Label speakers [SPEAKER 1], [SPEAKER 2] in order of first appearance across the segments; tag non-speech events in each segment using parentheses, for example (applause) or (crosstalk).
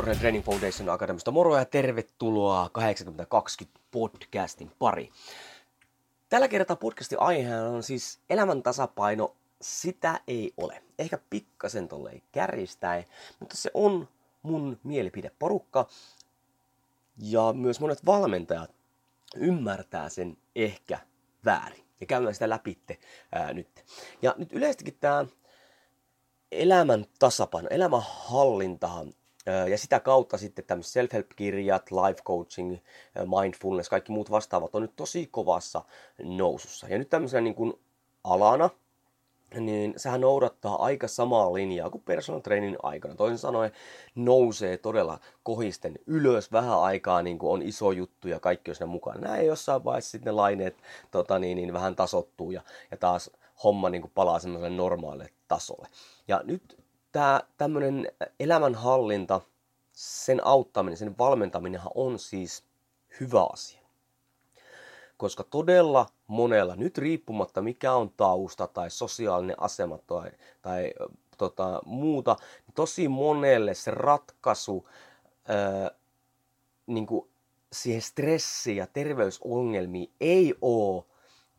[SPEAKER 1] Kornen Training Foundation Akademista. Moro ja tervetuloa 8020 podcastin pari. Tällä kertaa podcastin aiheena on siis elämän tasapaino. Sitä ei ole. Ehkä pikkasen tolleen kärjistäen, mutta se on mun mielipideporukka. Ja myös monet valmentajat ymmärtää sen ehkä väärin. Ja käydään sitä läpi ää, nyt. Ja nyt yleistäkin tämä elämän tasapaino, elämän hallintahan ja sitä kautta sitten tämmöiset self-help-kirjat, life coaching, mindfulness, kaikki muut vastaavat on nyt tosi kovassa nousussa. Ja nyt tämmöisenä niin kuin alana, niin sehän noudattaa aika samaa linjaa kuin personal training aikana. Toisin sanoen nousee todella kohisten ylös vähän aikaa, niin kuin on iso juttu ja kaikki on siinä mukana. Näin jossain vaiheessa sitten ne laineet tota niin, niin vähän tasottuu ja, ja taas homma niin kuin palaa semmoiselle normaalille tasolle. Ja nyt tämä tämmöinen elämänhallinta, sen auttaminen, sen valmentaminenhan on siis hyvä asia. Koska todella monella, nyt riippumatta mikä on tausta tai sosiaalinen asema tai, tai tota, muuta, niin tosi monelle se ratkaisu ää, niin kuin siihen stressiin ja terveysongelmiin ei ole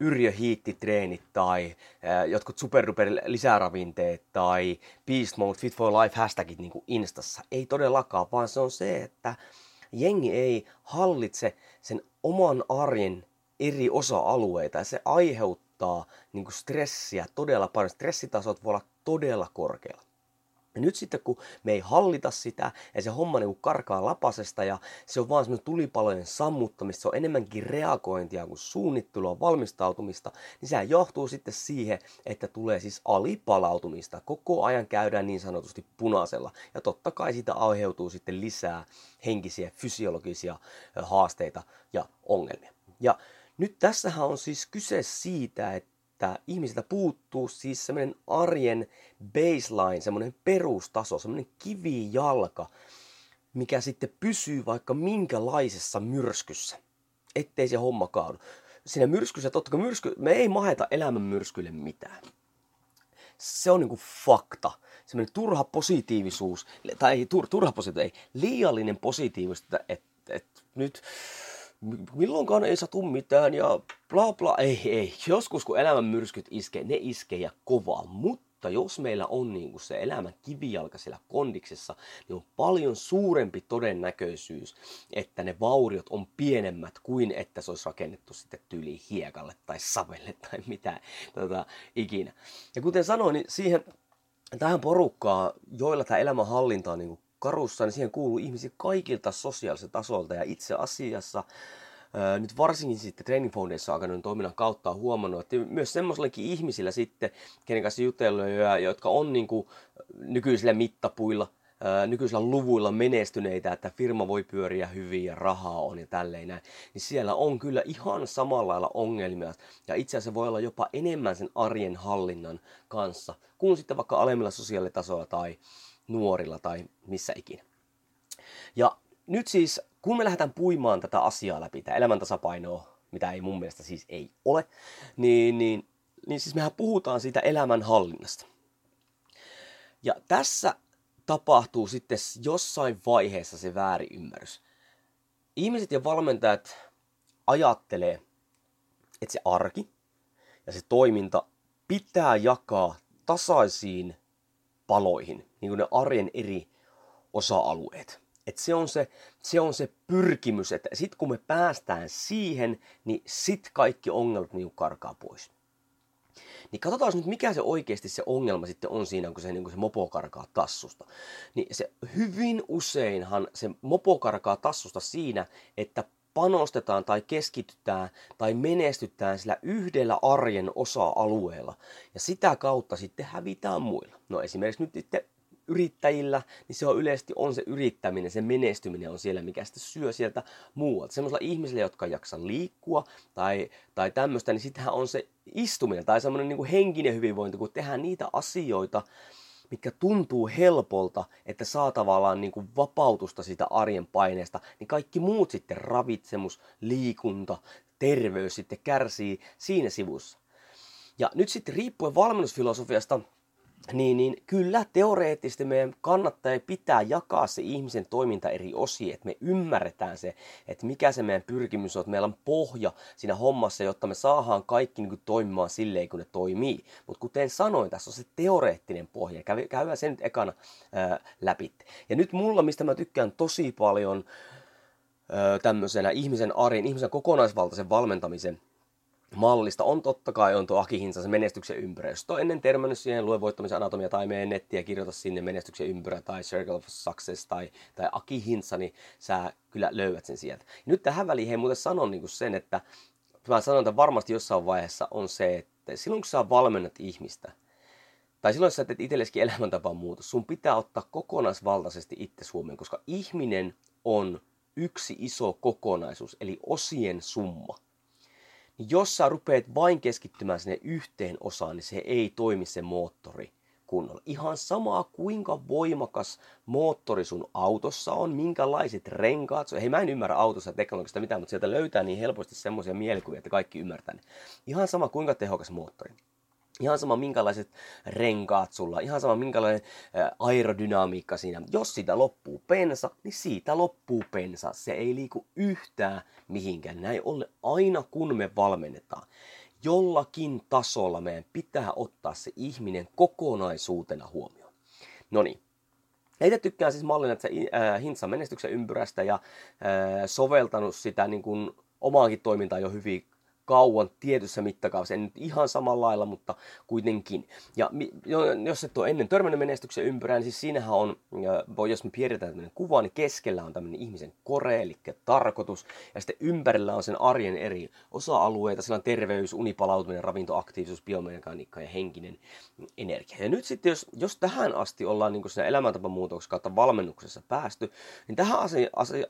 [SPEAKER 1] Yrjö Hiitti-treenit tai äh, jotkut superduper lisäravinteet tai Beast Mode Fit for Life hashtagit niin kuin Instassa. Ei todellakaan, vaan se on se, että jengi ei hallitse sen oman arjen eri osa-alueita ja se aiheuttaa niin kuin stressiä todella paljon. Stressitasot voi olla todella korkealla. Ja nyt sitten kun me ei hallita sitä ja se homma niin karkaa lapasesta ja se on vaan semmoinen tulipalojen sammuttamista, se on enemmänkin reagointia kuin suunnittelua, valmistautumista, niin sehän johtuu sitten siihen, että tulee siis alipalautumista. Koko ajan käydään niin sanotusti punaisella ja totta kai siitä aiheutuu sitten lisää henkisiä, fysiologisia haasteita ja ongelmia. Ja nyt tässähän on siis kyse siitä, että että ihmisiltä puuttuu siis semmoinen arjen baseline, semmoinen perustaso, semmoinen kivijalka, mikä sitten pysyy vaikka minkälaisessa myrskyssä, ettei se homma kaadu. Siinä myrskyssä, totta kai myrsky, me ei maheta elämän myrskyille mitään. Se on niinku fakta. Semmoinen turha positiivisuus, tai ei tur, turha positiivisuus, ei, liiallinen positiivisuus, että et, et, nyt milloinkaan ei satu mitään ja bla bla. Ei, ei. Joskus kun elämän myrskyt iskee, ne iskee ja kovaa. Mutta jos meillä on niin kuin se elämän kivijalka siellä kondiksessa, niin on paljon suurempi todennäköisyys, että ne vauriot on pienemmät kuin että se olisi rakennettu sitten tyyliin hiekalle tai savelle tai mitä tota, ikinä. Ja kuten sanoin, niin siihen tähän porukkaan, joilla tämä elämänhallinta on niin karussa, niin siihen kuuluu ihmisiä kaikilta sosiaalisilta tasolta. Ja itse asiassa ää, nyt varsinkin sitten Training Foundation Academyn toiminnan kautta on huomannut, että myös semmoisillakin ihmisillä sitten, kenen kanssa jutellut, jotka on niin kuin nykyisillä mittapuilla, nykyisillä luvuilla menestyneitä, että firma voi pyöriä hyvin ja rahaa on ja tälleen näin, niin siellä on kyllä ihan samalla lailla ongelmia. Ja itse asiassa voi olla jopa enemmän sen arjen hallinnan kanssa, kuin sitten vaikka alemmilla sosiaalitasoilla tai nuorilla tai missä ikinä. Ja nyt siis, kun me lähdetään puimaan tätä asiaa läpi, tämä elämäntasapainoa, mitä ei mun mielestä siis ei ole, niin, niin, niin siis mehän puhutaan siitä elämänhallinnasta. Ja tässä tapahtuu sitten jossain vaiheessa se väärinymmärrys. Ihmiset ja valmentajat ajattelee, että se arki ja se toiminta pitää jakaa tasaisiin paloihin, niin kuin ne arjen eri osa-alueet. Et se, on se, se on se pyrkimys, että sitten kun me päästään siihen, niin sit kaikki ongelmat niin karkaa pois. Niin katsotaan nyt, mikä se oikeasti se ongelma sitten on siinä, kun se, niin kun se mopo karkaa tassusta. Niin se hyvin useinhan se mopo karkaa tassusta siinä, että panostetaan tai keskitytään tai menestytään sillä yhdellä arjen osa-alueella ja sitä kautta sitten hävitään muilla. No esimerkiksi nyt sitten yrittäjillä, niin se on yleisesti on se yrittäminen, se menestyminen on siellä, mikä sitten syö sieltä muualta. Semmoisilla ihmisillä, jotka jaksa liikkua tai, tai tämmöistä, niin sittenhän on se istuminen tai semmoinen niin henkinen hyvinvointi, kun tehdään niitä asioita, mitkä tuntuu helpolta, että saa tavallaan niin kuin vapautusta siitä arjen paineesta, niin kaikki muut sitten, ravitsemus, liikunta, terveys sitten kärsii siinä sivussa. Ja nyt sitten riippuen valmennusfilosofiasta, niin, niin kyllä teoreettisesti meidän kannattaa pitää jakaa se ihmisen toiminta eri osiin, että me ymmärretään se, että mikä se meidän pyrkimys on, että meillä on pohja siinä hommassa, jotta me saadaan kaikki niin kuin, toimimaan silleen, kun ne toimii. Mutta kuten sanoin, tässä on se teoreettinen pohja, Käy, käydään sen nyt ekana ää, läpi. Ja nyt mulla, mistä mä tykkään tosi paljon ää, tämmöisenä ihmisen arjen, ihmisen kokonaisvaltaisen valmentamisen mallista on totta kai on tuo Aki se menestyksen ympyrä. Jos on ennen törmännyt siihen, lue voittamisen anatomia tai mene nettiä ja kirjoita sinne menestyksen ympyrä tai Circle of Success tai, tai Aki niin sä kyllä löydät sen sieltä. Ja nyt tähän väliin hei muuten sanon niin sen, että mä sanon, että varmasti jossain vaiheessa on se, että silloin kun sä valmennat ihmistä, tai silloin sä teet itsellesikin elämäntapaan muutos, sun pitää ottaa kokonaisvaltaisesti itse huomioon, koska ihminen on yksi iso kokonaisuus, eli osien summa niin jos sä rupeat vain keskittymään sinne yhteen osaan, niin se ei toimi se moottori kunnolla. Ihan sama kuinka voimakas moottori sun autossa on, minkälaiset renkaat. Hei, mä en ymmärrä autossa teknologista mitään, mutta sieltä löytää niin helposti semmoisia mielikuvia, että kaikki ymmärtää ne. Ihan sama kuinka tehokas moottori. Ihan sama minkälaiset renkaat sulla, ihan sama minkälainen aerodynamiikka siinä. Jos siitä loppuu pensa, niin siitä loppuu pensa. Se ei liiku yhtään mihinkään. Näin ollen aina kun me valmennetaan, jollakin tasolla meidän pitää ottaa se ihminen kokonaisuutena huomioon. No niin, Heitä tykkää siis mallina, että äh, Hintsa menestyksen ympyrästä ja soveltanut sitä niin kuin omaankin toimintaan jo hyvin kauan tietyssä mittakaavassa, en nyt ihan samalla lailla, mutta kuitenkin. Ja jos et ole ennen törmännyt menestyksen ympyrää, niin siis siinähän on, jos me piirretään tämmöinen kuva, niin keskellä on tämmöinen ihmisen kore, eli tarkoitus, ja sitten ympärillä on sen arjen eri osa-alueita, sillä on terveys, unipalautuminen, ravintoaktiivisuus, biomekaniikka ja henkinen energia. Ja nyt sitten, jos, jos tähän asti ollaan niin siinä elämäntapamuutoksessa kautta valmennuksessa päästy, niin tähän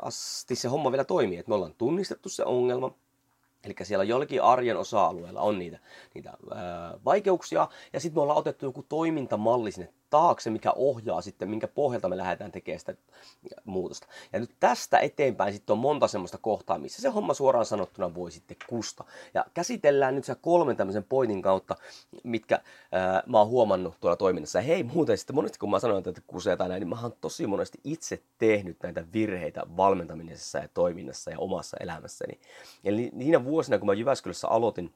[SPEAKER 1] asti se homma vielä toimii, että me ollaan tunnistettu se ongelma, Eli siellä jollakin arjen osa-alueella on niitä, niitä ää, vaikeuksia, ja sitten me ollaan otettu joku toimintamalli sinne taakse, mikä ohjaa sitten, minkä pohjalta me lähdetään tekemään sitä muutosta. Ja nyt tästä eteenpäin sitten on monta semmoista kohtaa, missä se homma suoraan sanottuna voi sitten kusta. Ja käsitellään nyt se kolmen tämmöisen pointin kautta, mitkä ää, mä oon huomannut tuolla toiminnassa. Ja hei, muuten sitten monesti kun mä sanoin, että kusee tai näin, niin mä oon tosi monesti itse tehnyt näitä virheitä valmentamisessa ja toiminnassa ja omassa elämässäni. Eli niinä vuosina, kun mä Jyväskylässä aloitin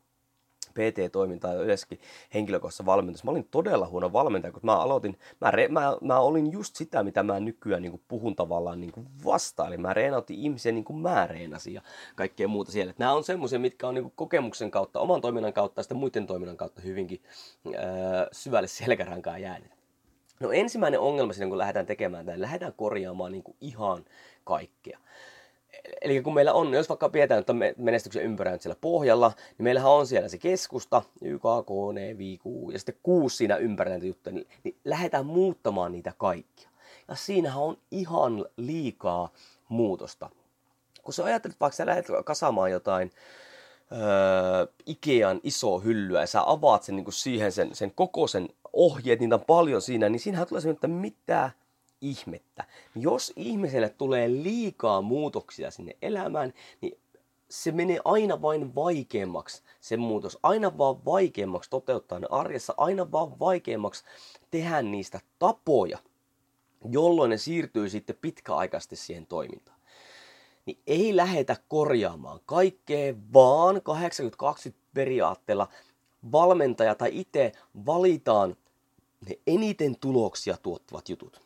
[SPEAKER 1] PT-toimintaa ja yleensäkin henkilökohtaisessa valmentus. Mä olin todella huono valmentaja, kun mä aloitin, mä, re, mä, mä olin just sitä, mitä mä nykyään niin kuin puhun tavallaan niin kuin vastaan. Eli mä reenautin ihmisiä niin kuin mä reenasin ja kaikkea muuta siellä. Et nämä on semmoisia, mitkä on niin kuin kokemuksen kautta, oman toiminnan kautta ja sitten muiden toiminnan kautta hyvinkin äh, syvälle selkärankaan jäänyt. No ensimmäinen ongelma siinä, kun lähdetään tekemään tämä, lähdetään korjaamaan niin kuin ihan kaikkea eli kun meillä on, jos vaikka pidetään että menestyksen ympärä siellä pohjalla, niin meillähän on siellä se keskusta, YK, KN, VQ ja sitten kuusi siinä ympärillä näitä juttuja, niin, niin lähdetään muuttamaan niitä kaikkia. Ja siinähän on ihan liikaa muutosta. Kun sä ajattelet, vaikka sä lähdet kasaamaan jotain öö, Ikean iso hyllyä ja sä avaat sen niin siihen sen, sen kokoisen ohjeet, niitä on paljon siinä, niin siinähän tulee semmoinen, että mitä ihmettä. Jos ihmiselle tulee liikaa muutoksia sinne elämään, niin se menee aina vain vaikeammaksi se muutos, aina vaan vaikeammaksi toteuttaa ne arjessa, aina vaan vaikeammaksi tehdä niistä tapoja, jolloin ne siirtyy sitten pitkäaikaisesti siihen toimintaan. Niin ei lähetä korjaamaan kaikkea, vaan 80-20 periaatteella valmentaja tai itse valitaan ne eniten tuloksia tuottavat jutut.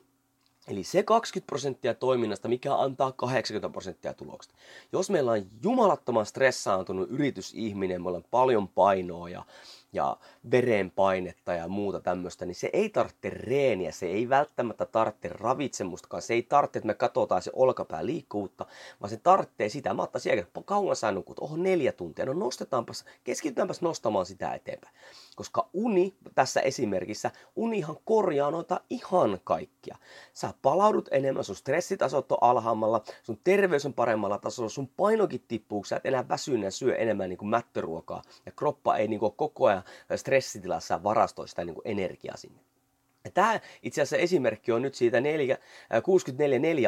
[SPEAKER 1] Eli se 20 prosenttia toiminnasta, mikä antaa 80 prosenttia tuloksesta. Jos meillä on jumalattoman stressaantunut yritysihminen, meillä on paljon painoa ja ja verenpainetta ja muuta tämmöistä, niin se ei tarvitse reeniä, se ei välttämättä tarvitse ravitsemustakaan, se ei tarvitse, että me katsotaan se olkapää liikkuvuutta, vaan se tarvitsee sitä. Mä ottaisin aika kauan sä nukut, oho neljä tuntia, no nostetaanpas, keskitytäänpäs nostamaan sitä eteenpäin. Koska uni, tässä esimerkissä, unihan korjaa noita ihan kaikkia. Sä palaudut enemmän, sun stressitasot on alhaammalla, sun terveys on paremmalla tasolla, sun painokin tippuu, sä et enää väsyneen syö enemmän niin kuin mättöruokaa ja kroppa ei niin kuin koko ajan stressitilassa varastoi sitä niin kuin energiaa sinne. Tämä itse asiassa esimerkki on nyt siitä 64-4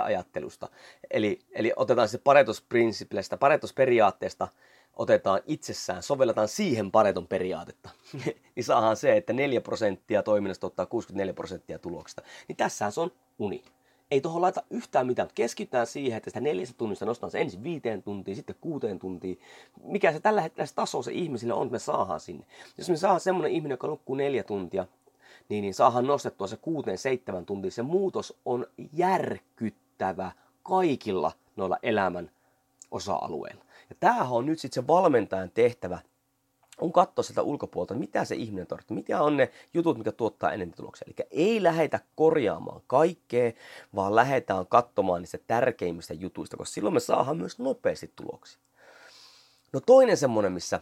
[SPEAKER 1] ajattelusta. Eli, eli otetaan se paretosprinsiplestä, paretosperiaatteesta, otetaan itsessään, sovelletaan siihen pareton periaatetta, (laughs) niin saadaan se, että 4 prosenttia toiminnasta ottaa 64 prosenttia tuloksesta. Niin tässähän se on uni. Ei tuohon laita yhtään mitään, mutta keskitytään siihen, että sitä neljästä tunnista nostaan se ensin viiteen tuntiin, sitten kuuteen tuntiin. Mikä se tällä hetkellä se taso se ihmisille on, että me saadaan sinne. Jos me saadaan semmoinen ihminen, joka nukkuu neljä tuntia, niin, niin saadaan nostettua se kuuteen seitsemän tuntia. Se muutos on järkyttävä kaikilla noilla elämän osa-alueilla. Ja tämähän on nyt sitten se valmentajan tehtävä, on katsoa sitä ulkopuolelta, mitä se ihminen tarvitsee, mitä on ne jutut, mikä tuottaa enemmän tuloksia. Eli ei lähetä korjaamaan kaikkea, vaan lähdetään katsomaan niistä tärkeimmistä jutuista, koska silloin me saadaan myös nopeasti tuloksia. No toinen semmoinen, missä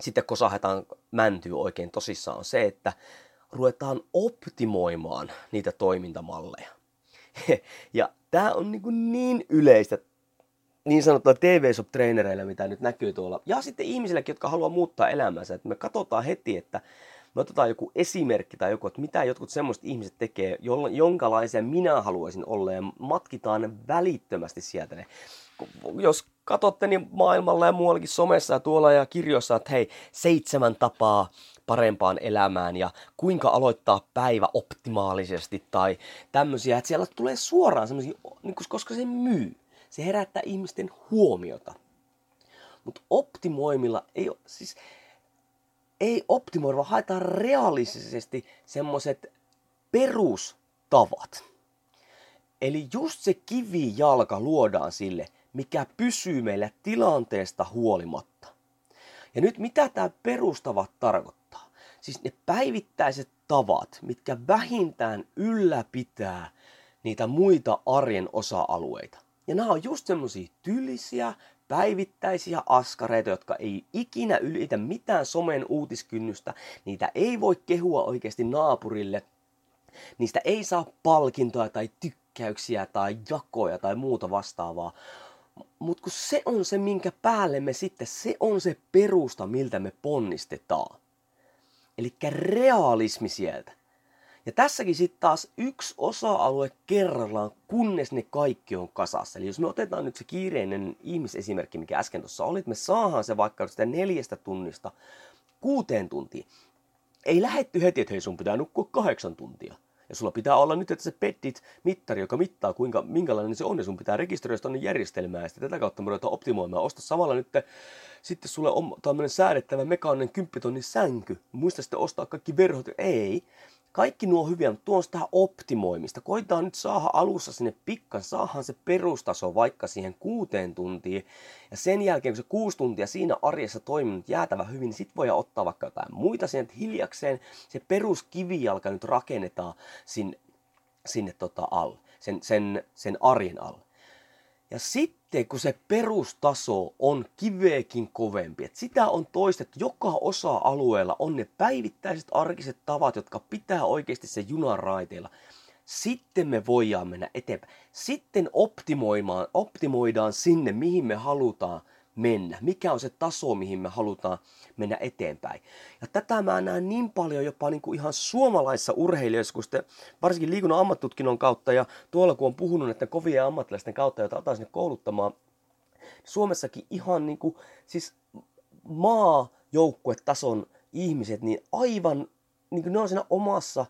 [SPEAKER 1] sitten kosahetaan mäntyy oikein tosissaan, on se, että ruvetaan optimoimaan niitä toimintamalleja. (laughs) Ja tämä on niin, niin yleistä niin sanottua tv shop mitä nyt näkyy tuolla. Ja sitten ihmisillekin, jotka haluaa muuttaa elämänsä. Että me katsotaan heti, että me otetaan joku esimerkki tai joku, että mitä jotkut semmoiset ihmiset tekee, jonkalaisia minä haluaisin olla ja matkitaan välittömästi sieltä ne. Jos katsotte niin maailmalla ja muuallakin somessa ja tuolla ja kirjoissa, että hei, seitsemän tapaa parempaan elämään ja kuinka aloittaa päivä optimaalisesti tai tämmöisiä, että siellä tulee suoraan semmoisia, niin koska se myy. Se herättää ihmisten huomiota. Mutta optimoimilla ei ole, siis ei optimoida, vaan haetaan realistisesti semmoiset perustavat. Eli just se kivijalka luodaan sille, mikä pysyy meillä tilanteesta huolimatta. Ja nyt mitä tämä perustavat tarkoittaa? Siis ne päivittäiset tavat, mitkä vähintään ylläpitää niitä muita arjen osa-alueita. Ja nämä on just semmosia tylisiä, päivittäisiä askareita, jotka ei ikinä ylitä mitään somen uutiskynnystä. Niitä ei voi kehua oikeasti naapurille. Niistä ei saa palkintoja tai tykkäyksiä tai jakoja tai muuta vastaavaa. Mutta kun se on se, minkä päälle me sitten, se on se perusta, miltä me ponnistetaan. Eli realismi sieltä. Ja tässäkin sitten taas yksi osa-alue kerrallaan, kunnes ne kaikki on kasassa. Eli jos me otetaan nyt se kiireinen ihmisesimerkki, mikä äsken tuossa oli, että me saadaan se vaikka sitä neljästä tunnista kuuteen tuntiin. Ei lähetty heti, että hei sun pitää nukkua kahdeksan tuntia. Ja sulla pitää olla nyt, että se peddit mittari, joka mittaa kuinka, minkälainen se on, ja sun pitää rekisteröidä tuonne järjestelmään, ja sitten tätä kautta me ruvetaan optimoimaan. Osta samalla nyt sitten sulle on tämmöinen säädettävä mekaaninen kymppitonnin sänky. Muista sitten ostaa kaikki verhot. Ei, kaikki nuo hyviä, mutta tuo on sitä optimoimista. Koitetaan nyt saada alussa sinne pikkan, saahan se perustaso vaikka siihen kuuteen tuntiin. Ja sen jälkeen, kun se kuusi tuntia siinä arjessa toiminut jäätävä hyvin, niin sit voi ottaa vaikka jotain muita sinne hiljakseen. Se peruskivijalka nyt rakennetaan sinne, sinne tota alle, sen, sen, sen arjen alle. Ja sitten kun se perustaso on kiveekin kovempi, että sitä on toistettu joka osa-alueella, on ne päivittäiset arkiset tavat, jotka pitää oikeasti se junan raiteilla. Sitten me voidaan mennä eteenpäin. Sitten optimoimaan, optimoidaan sinne, mihin me halutaan mennä, mikä on se taso, mihin me halutaan mennä eteenpäin. Ja tätä mä näen niin paljon jopa niin kuin ihan suomalaisissa urheilijoissa, kun sitten varsinkin liikunnan ammattutkinnon kautta ja tuolla kun on puhunut näiden kovien ammattilaisten kautta, joita otan sinne kouluttamaan, Suomessakin ihan niin kuin, siis maajoukkuetason ihmiset, niin aivan niin kuin ne on siinä omassa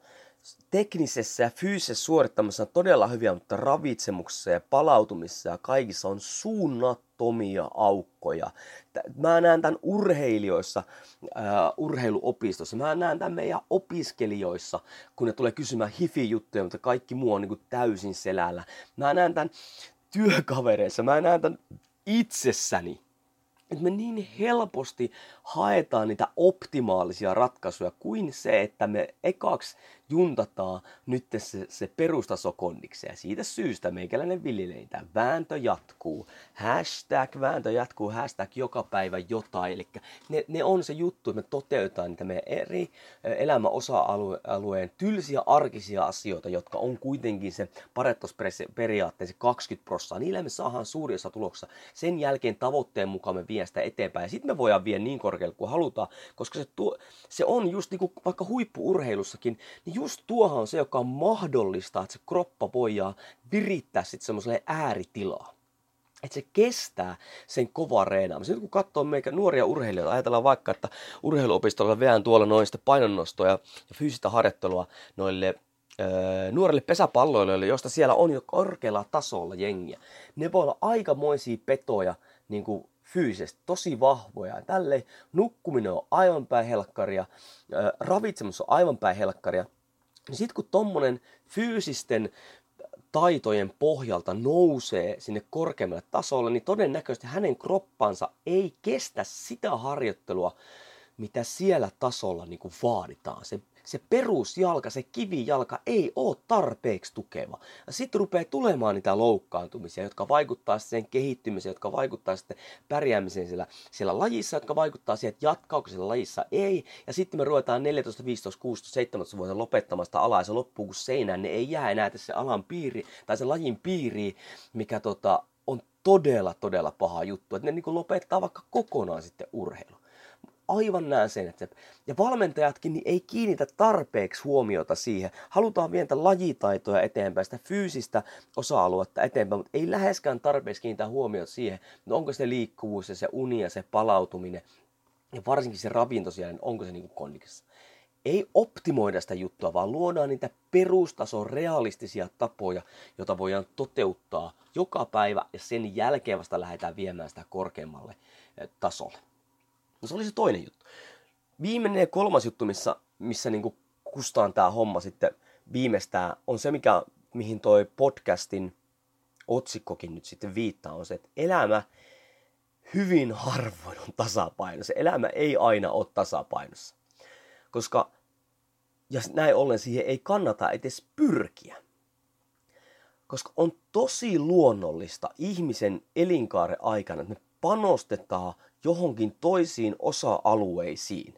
[SPEAKER 1] teknisessä ja fyysisessä suorittamassa on todella hyviä, mutta ravitsemuksessa ja palautumisessa ja kaikissa on suunnattomia aukkoja. Mä näen tämän urheilijoissa, uh, urheiluopistossa, mä näen tämän meidän opiskelijoissa, kun ne tulee kysymään hifi-juttuja, mutta kaikki muu on niin kuin täysin selällä. Mä näen tämän työkavereissa, mä näen tämän itsessäni. Että me niin helposti haetaan niitä optimaalisia ratkaisuja kuin se, että me ekaksi juntataan nyt se, se perustaso kondikseen. siitä syystä meikäläinen villileitä vääntö jatkuu. Hashtag vääntö jatkuu, hashtag joka päivä jotain. Eli ne, ne on se juttu, että me toteutetaan niitä meidän eri elämän osa-alueen tylsiä arkisia asioita, jotka on kuitenkin se parettosperiaatteen se 20 prosenttia. Niillä me saadaan suuri osa tuloksessa. Sen jälkeen tavoitteen mukaan me vie sitä eteenpäin. Sitten me voidaan vie niin korkealle kuin halutaan, koska se, tuo, se on just niin kuin vaikka huippuurheilussakin, niin just tuohan on se, joka on mahdollista, että se kroppa voidaan virittää sitten semmoiselle ääritilaa. Että se kestää sen kova reenaamisen. Nyt kun katsoo meikä nuoria urheilijoita, ajatellaan vaikka, että urheiluopistolla veän tuolla noin sitten painonnostoa ja, fyysistä harjoittelua noille öö, nuorille pesäpalloilijoille, joista siellä on jo korkealla tasolla jengiä. Ne voi olla aikamoisia petoja niin kuin fyysisesti tosi vahvoja. Tälle nukkuminen on aivan päin helkkaria, ravitsemus on aivan päin helkkaria. Sitten kun tommonen fyysisten taitojen pohjalta nousee sinne korkeammalle tasolle, niin todennäköisesti hänen kroppansa ei kestä sitä harjoittelua, mitä siellä tasolla niin kuin vaaditaan. Se se perusjalka, se kivijalka ei ole tarpeeksi tukeva. Ja sitten rupeaa tulemaan niitä loukkaantumisia, jotka vaikuttaa sen kehittymiseen, jotka vaikuttaa sitten pärjäämiseen siellä, siellä lajissa, jotka vaikuttaa siihen, että jatkaako siellä lajissa ei. Ja sitten me ruvetaan 14, 15, 16, 17 vuotta lopettamaan sitä alaa ja se loppuu kuin seinään. Ne ei jää enää se alan piiri tai se lajin piiriin, mikä tota, on todella, todella paha juttu. Että ne niin lopettaa vaikka kokonaan sitten urheilu aivan näen sen, että ja valmentajatkin niin ei kiinnitä tarpeeksi huomiota siihen. Halutaan vientä lajitaitoja eteenpäin, sitä fyysistä osa-aluetta eteenpäin, mutta ei läheskään tarpeeksi kiinnittää huomiota siihen, no onko se liikkuvuus ja se uni ja se palautuminen ja varsinkin se ravinto siellä, niin onko se niin kondiksessa. Ei optimoida sitä juttua, vaan luodaan niitä perustason realistisia tapoja, joita voidaan toteuttaa joka päivä ja sen jälkeen vasta lähdetään viemään sitä korkeammalle eh, tasolle. No se oli se toinen juttu. Viimeinen ja kolmas juttu, missä, missä niin kustaan tämä homma sitten viimeistään, on se, mikä, mihin toi podcastin otsikkokin nyt sitten viittaa, on se, että elämä hyvin harvoin on tasapainossa. Elämä ei aina ole tasapainossa. Koska, ja näin ollen siihen ei kannata edes pyrkiä. Koska on tosi luonnollista ihmisen elinkaaren aikana, että me panostetaan johonkin toisiin osa-alueisiin.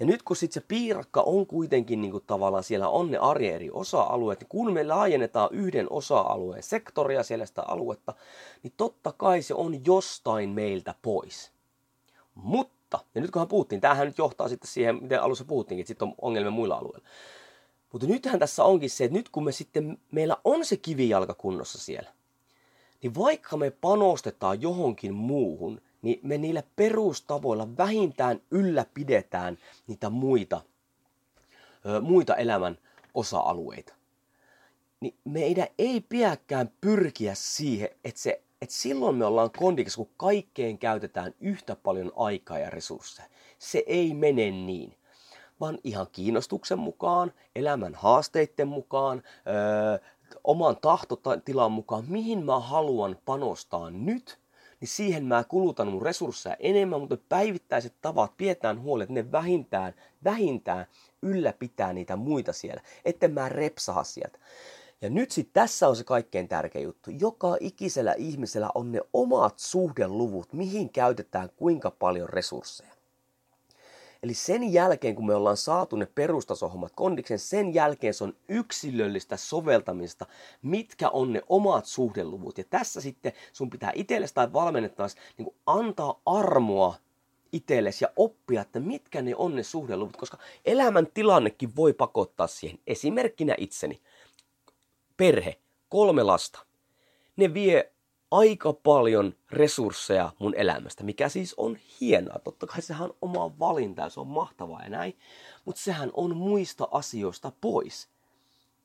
[SPEAKER 1] Ja nyt kun sitten se piirakka on kuitenkin niin kuin tavallaan siellä on ne arjen eri osa-alueet, niin kun me laajennetaan yhden osa-alueen sektoria siellä sitä aluetta, niin totta kai se on jostain meiltä pois. Mutta, ja nyt kunhan puhuttiin, tämähän nyt johtaa sitten siihen, miten alussa puhuttiinkin, että sitten on ongelmia muilla alueilla. Mutta nythän tässä onkin se, että nyt kun me sitten, meillä on se kivijalka kunnossa siellä, niin vaikka me panostetaan johonkin muuhun, niin me niillä perustavoilla vähintään ylläpidetään niitä muita, muita elämän osa-alueita. Niin meidän ei pidäkään pyrkiä siihen, että, se, että silloin me ollaan kondikissa, kun kaikkeen käytetään yhtä paljon aikaa ja resursseja. Se ei mene niin vaan ihan kiinnostuksen mukaan, elämän haasteiden mukaan, öö, oman tahtotilan mukaan, mihin mä haluan panostaa nyt niin siihen mä kulutan mun resursseja enemmän, mutta päivittäiset tavat pidetään huoli, että ne vähintään, vähintään ylläpitää niitä muita siellä, etten mä repsaha sieltä. Ja nyt sitten tässä on se kaikkein tärkein juttu. Joka ikisellä ihmisellä on ne omat suhdeluvut, mihin käytetään kuinka paljon resursseja. Eli sen jälkeen, kun me ollaan saatu ne perustasohommat kondiksen, sen jälkeen se on yksilöllistä soveltamista, mitkä on ne omat suhdeluvut. Ja tässä sitten sun pitää itsellesi tai valmennettaisi niin antaa armoa itsellesi ja oppia, että mitkä ne on ne suhdeluvut, koska elämän tilannekin voi pakottaa siihen. Esimerkkinä itseni. Perhe, kolme lasta. Ne vie aika paljon resursseja mun elämästä, mikä siis on hienoa. Totta kai sehän on oma valinta ja se on mahtavaa ja näin, mutta sehän on muista asioista pois.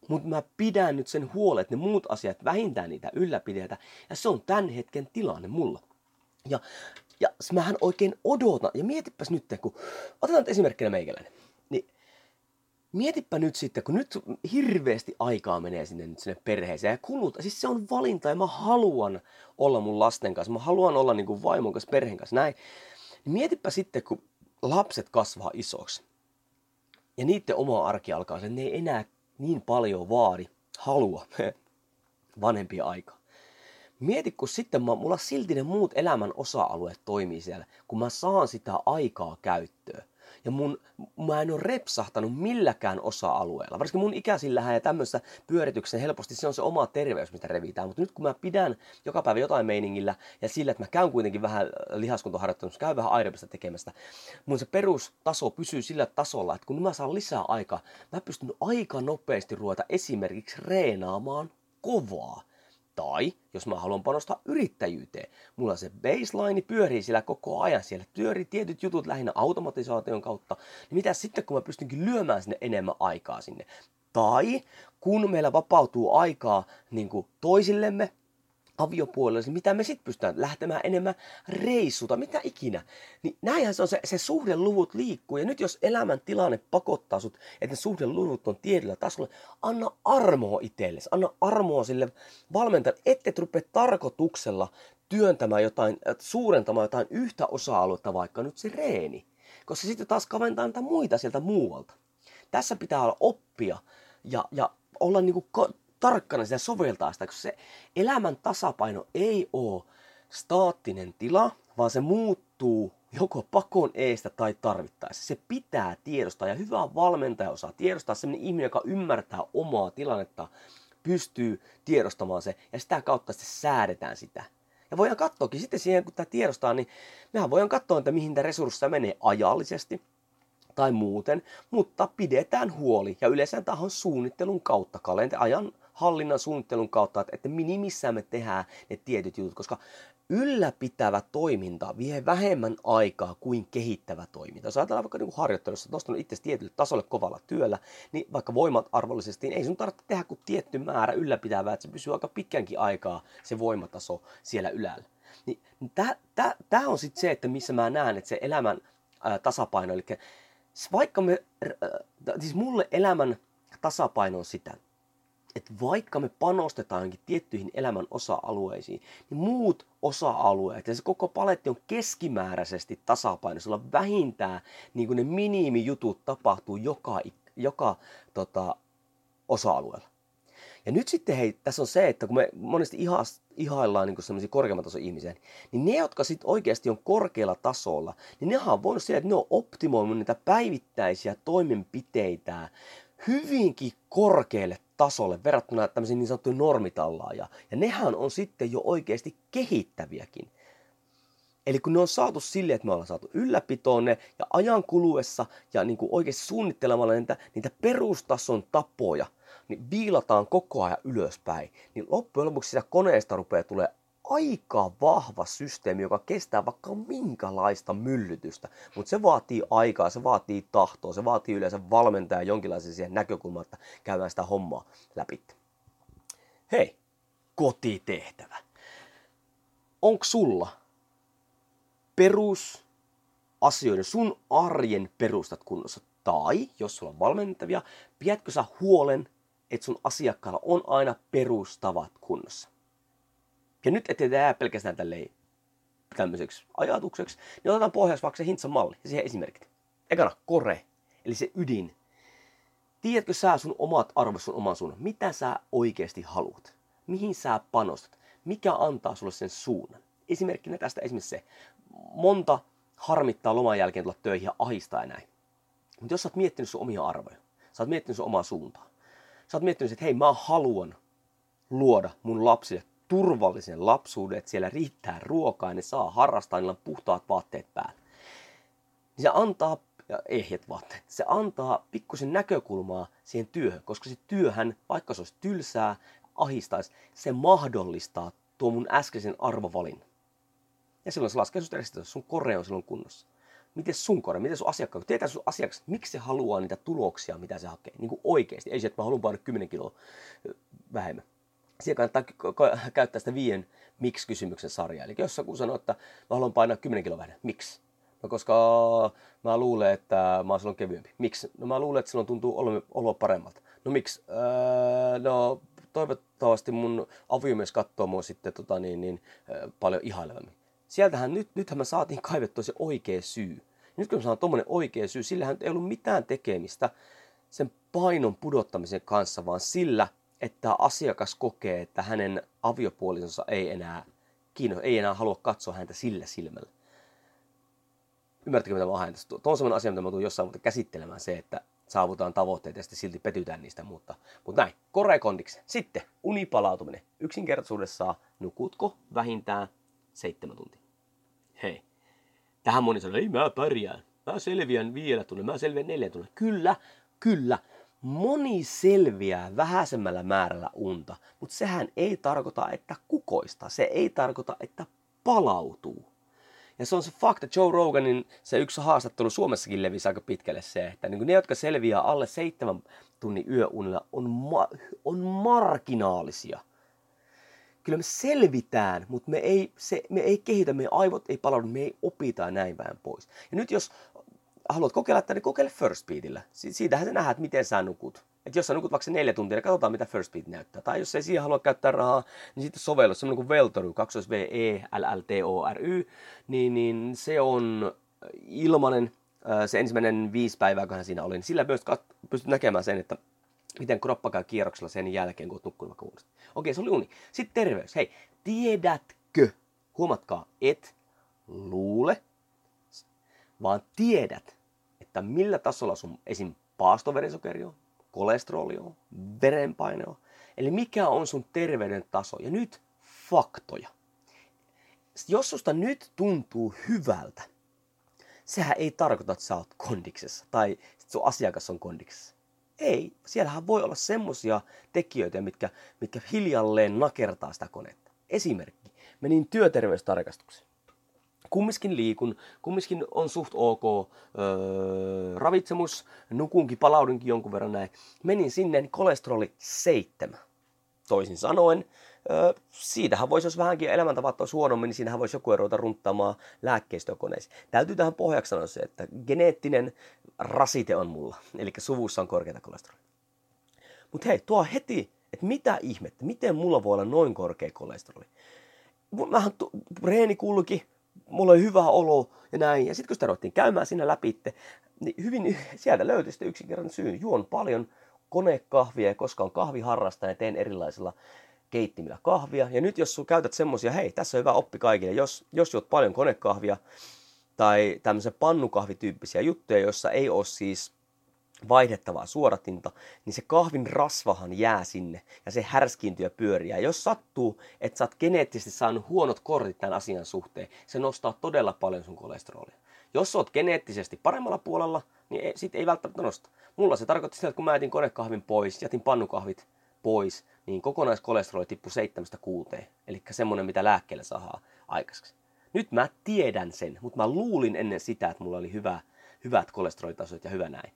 [SPEAKER 1] Mutta mä pidän nyt sen huolen, että ne muut asiat vähintään niitä ylläpidetään. Ja se on tämän hetken tilanne mulla. Ja, ja mähän oikein odotan. Ja mietipäs nyt, kun otetaan nyt esimerkkinä meikäläinen. Mietipä nyt sitten, kun nyt hirveästi aikaa menee sinne, nyt sinne perheeseen ja kuluta. Siis se on valinta ja mä haluan olla mun lasten kanssa. Mä haluan olla niin kuin vaimon kanssa, perheen kanssa, näin. Niin mietipä sitten, kun lapset kasvaa isoksi ja niiden oma arki alkaa sen, ne ei enää niin paljon vaadi, halua (laughs) vanhempia aikaa. Mieti, kun sitten mä, mulla silti ne muut elämän osa-alueet toimii siellä, kun mä saan sitä aikaa käyttöön ja mun, mä en ole repsahtanut milläkään osa-alueella. Varsinkin mun ikäisillähän ja tämmöisessä pyörityksen helposti se on se oma terveys, mitä revitään. Mutta nyt kun mä pidän joka päivä jotain meiningillä ja sillä, että mä käyn kuitenkin vähän lihaskuntoharjoittelussa, käyn vähän aerobista tekemästä, mun se perustaso pysyy sillä tasolla, että kun mä saan lisää aikaa, mä pystyn aika nopeasti ruveta esimerkiksi reenaamaan kovaa. Tai jos mä haluan panostaa yrittäjyyteen, mulla se baseline pyörii siellä koko ajan, siellä pyörii tietyt jutut lähinnä automatisaation kautta, niin mitä sitten kun mä pystynkin lyömään sinne enemmän aikaa sinne. Tai kun meillä vapautuu aikaa niin kuin toisillemme, aviopuolelle, niin mitä me sitten pystytään lähtemään enemmän reissuta, mitä ikinä. Niin näinhän se on, se, se suhdeluvut liikkuu. Ja nyt jos elämän tilanne pakottaa sut, että ne suhdeluvut on tietyllä tasolla, anna armoa itsellesi, anna armoa sille valmentajalle, ette rupea tarkoituksella työntämään jotain, suurentamaan jotain yhtä osa-aluetta, vaikka nyt se reeni. Koska sitten taas kaventaa niitä muita sieltä muualta. Tässä pitää olla oppia ja, ja olla niinku tarkkana sitä soveltaa sitä, koska se elämän tasapaino ei ole staattinen tila, vaan se muuttuu joko pakon eestä tai tarvittaessa. Se pitää tiedostaa ja hyvä valmentaja osaa tiedostaa. Sellainen ihminen, joka ymmärtää omaa tilannetta, pystyy tiedostamaan se ja sitä kautta sitten säädetään sitä. Ja voidaan katsoakin sitten siihen, kun tämä tiedostaa, niin mehän voidaan katsoa, että mihin tämä resursseja menee ajallisesti tai muuten, mutta pidetään huoli ja yleensä tahon suunnittelun kautta, kalente ajan hallinnan suunnittelun kautta, että minimissään me tehdään ne tietyt jutut, koska ylläpitävä toiminta vie vähemmän aikaa kuin kehittävä toiminta. Jos ajatellaan vaikka niin harjoittelussa, nostanut itse tietylle tasolle kovalla työllä, niin vaikka voimat arvollisesti, niin ei sun tarvitse tehdä kuin tietty määrä ylläpitävää, että se pysyy aika pitkänkin aikaa se voimataso siellä ylällä. Niin tämä on sitten se, että missä mä näen, että se elämän ää, tasapaino, eli vaikka me, ää, siis mulle elämän tasapaino on sitä, että vaikka me panostetaankin tiettyihin elämän osa-alueisiin, niin muut osa-alueet ja se koko paletti on keskimääräisesti tasapainoisella. Vähintään niin kuin ne minimijutut tapahtuu joka, joka tota, osa-alueella. Ja nyt sitten hei, tässä on se, että kun me monesti ihas, ihaillaan niin sellaisia korkeamman tason ihmisiä, niin ne, jotka sitten oikeasti on korkealla tasolla, niin nehän on voinut sillä, että ne on optimoinut niitä päivittäisiä toimenpiteitä hyvinkin korkealle tasolle verrattuna tämmöisiin niin sanottuihin normitallaaja. Ja nehän on sitten jo oikeasti kehittäviäkin. Eli kun ne on saatu sille, että me ollaan saatu ylläpitoon ne ja ajan kuluessa ja niin kuin oikeasti suunnittelemalla niitä, niitä perustason tapoja, niin viilataan koko ajan ylöspäin, niin loppujen lopuksi sitä koneesta rupeaa tulee aika vahva systeemi, joka kestää vaikka minkälaista myllytystä. Mutta se vaatii aikaa, se vaatii tahtoa, se vaatii yleensä valmentaja jonkinlaisen siihen näkökulmaan, että käydään sitä hommaa läpi. Hei, kotitehtävä. Onko sulla perusasioiden, sun arjen perustat kunnossa? Tai jos sulla on valmentavia, pidätkö sä huolen, että sun asiakkaalla on aina perustavat kunnossa? Ja nyt ettei jää pelkästään tälleen tämmöiseksi ajatukseksi, niin otetaan pohjaksi vaikka se Hintsan malli ja siihen esimerkit. Ekana, kore, eli se ydin. Tiedätkö sä sun omat arvot sun oman suunnan? Mitä sä oikeasti haluat? Mihin sä panostat? Mikä antaa sulle sen suunnan? Esimerkkinä tästä esimerkiksi se, monta harmittaa loman jälkeen tulla töihin ja ahistaa ja näin. Mutta jos sä oot miettinyt sun omia arvoja, sä oot miettinyt sun omaa suuntaa, sä oot miettinyt, että hei mä haluan luoda mun lapsille turvallisen lapsuuden, että siellä riittää ruokaa ja ne saa harrastaa, niillä on puhtaat vaatteet päällä. Niin se antaa, ja ehjät vaatteet, se antaa pikkusen näkökulmaa siihen työhön, koska se työhän, vaikka se olisi tylsää, ahistaisi, se mahdollistaa tuo mun äskeisen arvovalinnan. Ja silloin se laskee susta sun kore on silloin kunnossa. Miten sun kore, miten sun asiakkaan, tietää sun asiakas, miksi se haluaa niitä tuloksia, mitä se hakee, niin kuin oikeasti. Ei se, että mä haluan painaa 10 kiloa vähemmän siellä kannattaa käyttää sitä viien miksi-kysymyksen sarjaa. Eli jos joku sanoo, että mä haluan painaa 10 kiloa vähemmän, miksi? No koska mä luulen, että mä oon silloin kevyempi. Miksi? No mä luulen, että silloin tuntuu olo, paremmalta. No miksi? Öö, no toivottavasti mun aviomies katsoo mua sitten tota, niin, niin, paljon ihailevammin. Sieltähän nyt, nythän me saatiin kaivettua se oikea syy. Nyt kun me saadaan tuommoinen oikea syy, sillähän ei ollut mitään tekemistä sen painon pudottamisen kanssa, vaan sillä, että asiakas kokee, että hänen aviopuolisonsa ei enää kiinno, ei enää halua katsoa häntä sillä silmällä. Ymmärrätkö, mitä mä haen Tuo on sellainen asia, mitä mä tulen jossain mutta käsittelemään se, että saavutaan tavoitteet ja sitten silti petytään niistä, mutta, mutta näin, korekondiksi. Sitten unipalautuminen. Yksinkertaisuudessaan nukutko vähintään seitsemän tuntia? Hei, tähän moni sanoo, ei mä pärjään. Mä selviän vielä tunnin, mä selviän neljä tunnin. Kyllä, kyllä. Moni selviää vähäisemmällä määrällä unta, mutta sehän ei tarkoita, että kukoista. Se ei tarkoita, että palautuu. Ja se on se fakta, Joe Roganin se yksi haastattelu Suomessakin levisi aika pitkälle se, että niin ne, jotka selviää alle seitsemän tunnin yöunilla, on, ma- on marginaalisia. Kyllä me selvitään, mutta me ei, se, me ei kehitä, meidän aivot ei palaudu, me ei opita näin päin pois. Ja nyt jos haluat kokeilla että niin kokeile First Beatillä. Siitähän sä nähdään, että miten sä nukut. Et jos sä nukut vaikka neljä tuntia, niin katsotaan mitä First Beat näyttää. Tai jos ei siihen halua käyttää rahaa, niin sitten sovellus, semmoinen kuin Veltory, 2 v e l l t o r y niin, niin se on ilmanen. Se ensimmäinen viisi päivää, kun siinä oli, niin sillä myös pystyt näkemään sen, että miten kroppa käy kierroksella sen jälkeen, kun olet nukkunut vaikka uudestaan. Okei, se oli uni. Sitten terveys. Hei, tiedätkö, huomatkaa, et luule, vaan tiedät, että millä tasolla sun esim. paastoverisokeri on, kolesteroli on, verenpaine on. Eli mikä on sun terveyden taso. Ja nyt faktoja. Jos susta nyt tuntuu hyvältä, sehän ei tarkoita, että sä oot kondiksessa tai sun asiakas on kondiksessa. Ei, siellähän voi olla semmosia tekijöitä, mitkä, mitkä hiljalleen nakertaa sitä konetta. Esimerkki, menin työterveystarkastukseen kumminkin liikun, kumminkin on suht ok öö, ravitsemus, nukunkin, palaudunkin jonkun verran näin. Menin sinne, niin kolesteroli seitsemän. Toisin sanoen, öö, siitähän voisi, jos vähänkin elämäntavat olisi huonommin, niin siinähän voisi joku ruveta runttaamaan lääkkeistökoneisiin. Täytyy tähän pohjaksi sanoa se, että geneettinen rasite on mulla, eli suvussa on korkeata kolesterolia. Mutta hei, tuo heti, että mitä ihmettä, miten mulla voi olla noin korkea kolesteroli? Mähän reeni kulki, mulla oli hyvä olo ja näin. Ja sitten kun sitä ruvettiin käymään siinä läpi, niin hyvin (laughs) sieltä löytyi sitten yksinkertainen syy. Juon paljon konekahvia, koska on kahviharrastaja ja teen erilaisilla keittimillä kahvia. Ja nyt jos sun käytät semmosia, hei, tässä on hyvä oppi kaikille, jos, jos juot paljon konekahvia tai tämmöisiä pannukahvityyppisiä juttuja, joissa ei ole siis vaihdettavaa suoratinta, niin se kahvin rasvahan jää sinne ja se härskiintyy ja pyörii. Ja jos sattuu, että sä oot geneettisesti saanut huonot kortit tämän asian suhteen, se nostaa todella paljon sun kolesterolia. Jos oot geneettisesti paremmalla puolella, niin ei, sit ei välttämättä nosta. Mulla se tarkoitti sitä, että kun mä jätin konekahvin pois, jätin pannukahvit pois, niin kokonaiskolesteroli tippui 7-6. Eli semmonen, mitä lääkkeellä saa aikaiseksi. Nyt mä tiedän sen, mutta mä luulin ennen sitä, että mulla oli hyvä, hyvät kolesterolitasot ja hyvä näin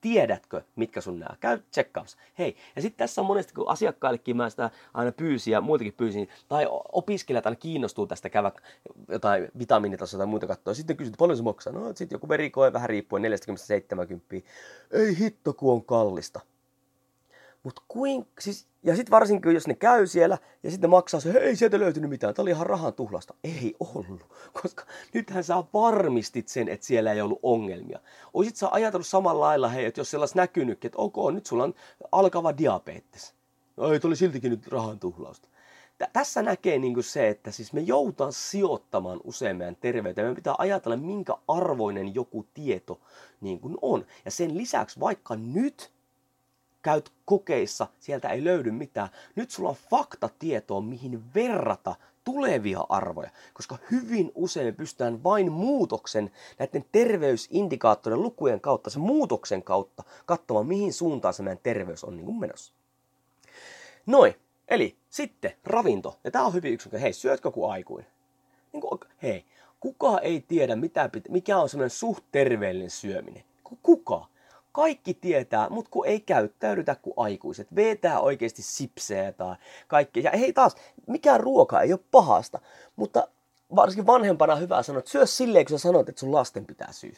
[SPEAKER 1] tiedätkö, mitkä sun nämä. Käy tsekkaamassa. Hei, ja sitten tässä on monesti, kun asiakkaillekin mä sitä aina pyysin ja muitakin pyysin, tai opiskelijat aina kiinnostuu tästä käydä jotain vitamiinitasoa tai muuta katsoa. Sitten kysyt, paljon se maksaa? No, sitten joku verikoe vähän riippuen 40-70. Ei hitto, kun on kallista. Mut kuin, siis, ja sitten varsinkin, jos ne käy siellä ja sitten maksaa se, ei sieltä löytynyt mitään, tämä oli ihan rahan tuhlasta. Ei ollut, (laughs) koska nythän sä varmistit sen, että siellä ei ollut ongelmia. Oisit sä ajatellut samalla lailla, hei, että jos siellä olisi näkynyt, että ok, nyt sulla on alkava diabetes. No ei, tuli siltikin nyt rahan tuhlausta. Tässä näkee niin se, että siis me joudutaan sijoittamaan usein meidän terveyteen. Meidän pitää ajatella, minkä arvoinen joku tieto niin on. Ja sen lisäksi, vaikka nyt käyt kokeissa, sieltä ei löydy mitään. Nyt sulla on faktatietoa, mihin verrata tulevia arvoja, koska hyvin usein me pystytään vain muutoksen, näiden terveysindikaattorien lukujen kautta, sen muutoksen kautta, katsomaan, mihin suuntaan se meidän terveys on niin menossa. Noin, eli sitten ravinto. Ja tämä on hyvin yksinkertainen. Hei, syötkö kuin aikuinen? Niin kuin, hei, kuka ei tiedä, mitä pitä, mikä on semmoinen suht terveellinen syöminen? Kuka? Kaikki tietää, mutta kun ei käyttäydytä kuin aikuiset. Vetää oikeasti sipsejä tai kaikkea. Ja hei taas, mikään ruoka ei ole pahasta, mutta varsinkin vanhempana hyvä sanoa, että syö silleen, kun sä sanot, että sun lasten pitää syy.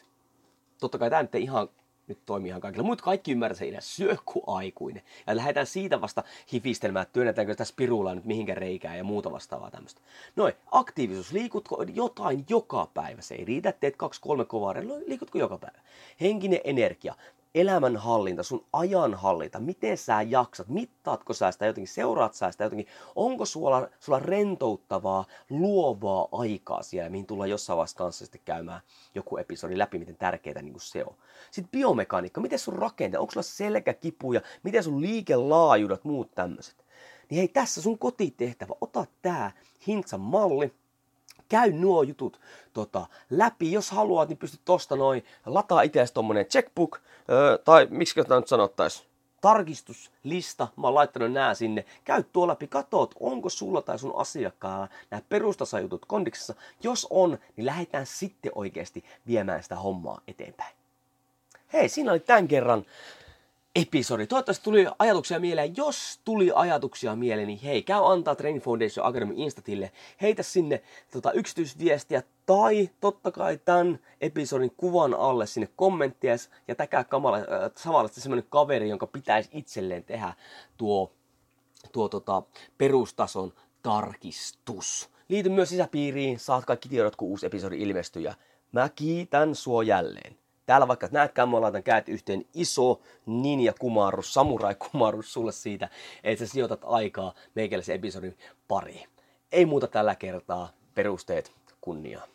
[SPEAKER 1] Totta kai tämä nyt ei ihan nyt toimii ihan kaikilla. Mutta kaikki ymmärtää se syö kuin aikuinen. Ja lähdetään siitä vasta hifistelmään, että työnnetäänkö sitä spirulla nyt mihinkä reikään ja muuta vastaavaa tämmöistä. Noin, aktiivisuus. Liikutko jotain joka päivä? Se ei riitä, teet kaksi, kolme kovaa, liikutko joka päivä? Henkinen energia elämänhallinta, sun ajanhallinta, miten sä jaksat, mittaatko sä sitä jotenkin, seuraat sä sitä jotenkin, onko sulla, sulla rentouttavaa, luovaa aikaa siellä, mihin tullaan jossain vaiheessa kanssa sitten käymään joku episodi läpi, miten tärkeää niin se on. Sitten biomekaniikka, miten sun rakente, onko sulla selkäkipuja, miten sun liikelaajuudet, muut tämmöiset. Niin hei, tässä sun kotitehtävä, ota tää Hintsan malli, käy nuo jutut tota, läpi. Jos haluat, niin pystyt tosta noin, lataa itseäsi tommonen checkbook, öö, tai miksi tämä nyt sanottais, tarkistuslista, mä oon laittanut nää sinne, käy tuo läpi, katot, onko sulla tai sun asiakkaalla nämä perustasajutut kondiksessa. Jos on, niin lähdetään sitten oikeasti viemään sitä hommaa eteenpäin. Hei, siinä oli tämän kerran episodi. Toivottavasti tuli ajatuksia mieleen. Jos tuli ajatuksia mieleen, niin hei, käy antaa Training Foundation Academy Instatille. Heitä sinne tota, yksityisviestiä tai totta kai tämän episodin kuvan alle sinne kommenttia ja täkää kamala, äh, samalla semmoinen kaveri, jonka pitäisi itselleen tehdä tuo, tuo tota, perustason tarkistus. Liity myös sisäpiiriin, saat kaikki tiedot, kun uusi episodi ilmestyy ja mä kiitän sua jälleen. Täällä vaikka näetkään, mä laitan käät yhteen iso ninja kumarus, samurai kumarus sulle siitä, että sä sijoitat aikaa meikäläisen episodin pariin. Ei muuta tällä kertaa, perusteet kunniaa.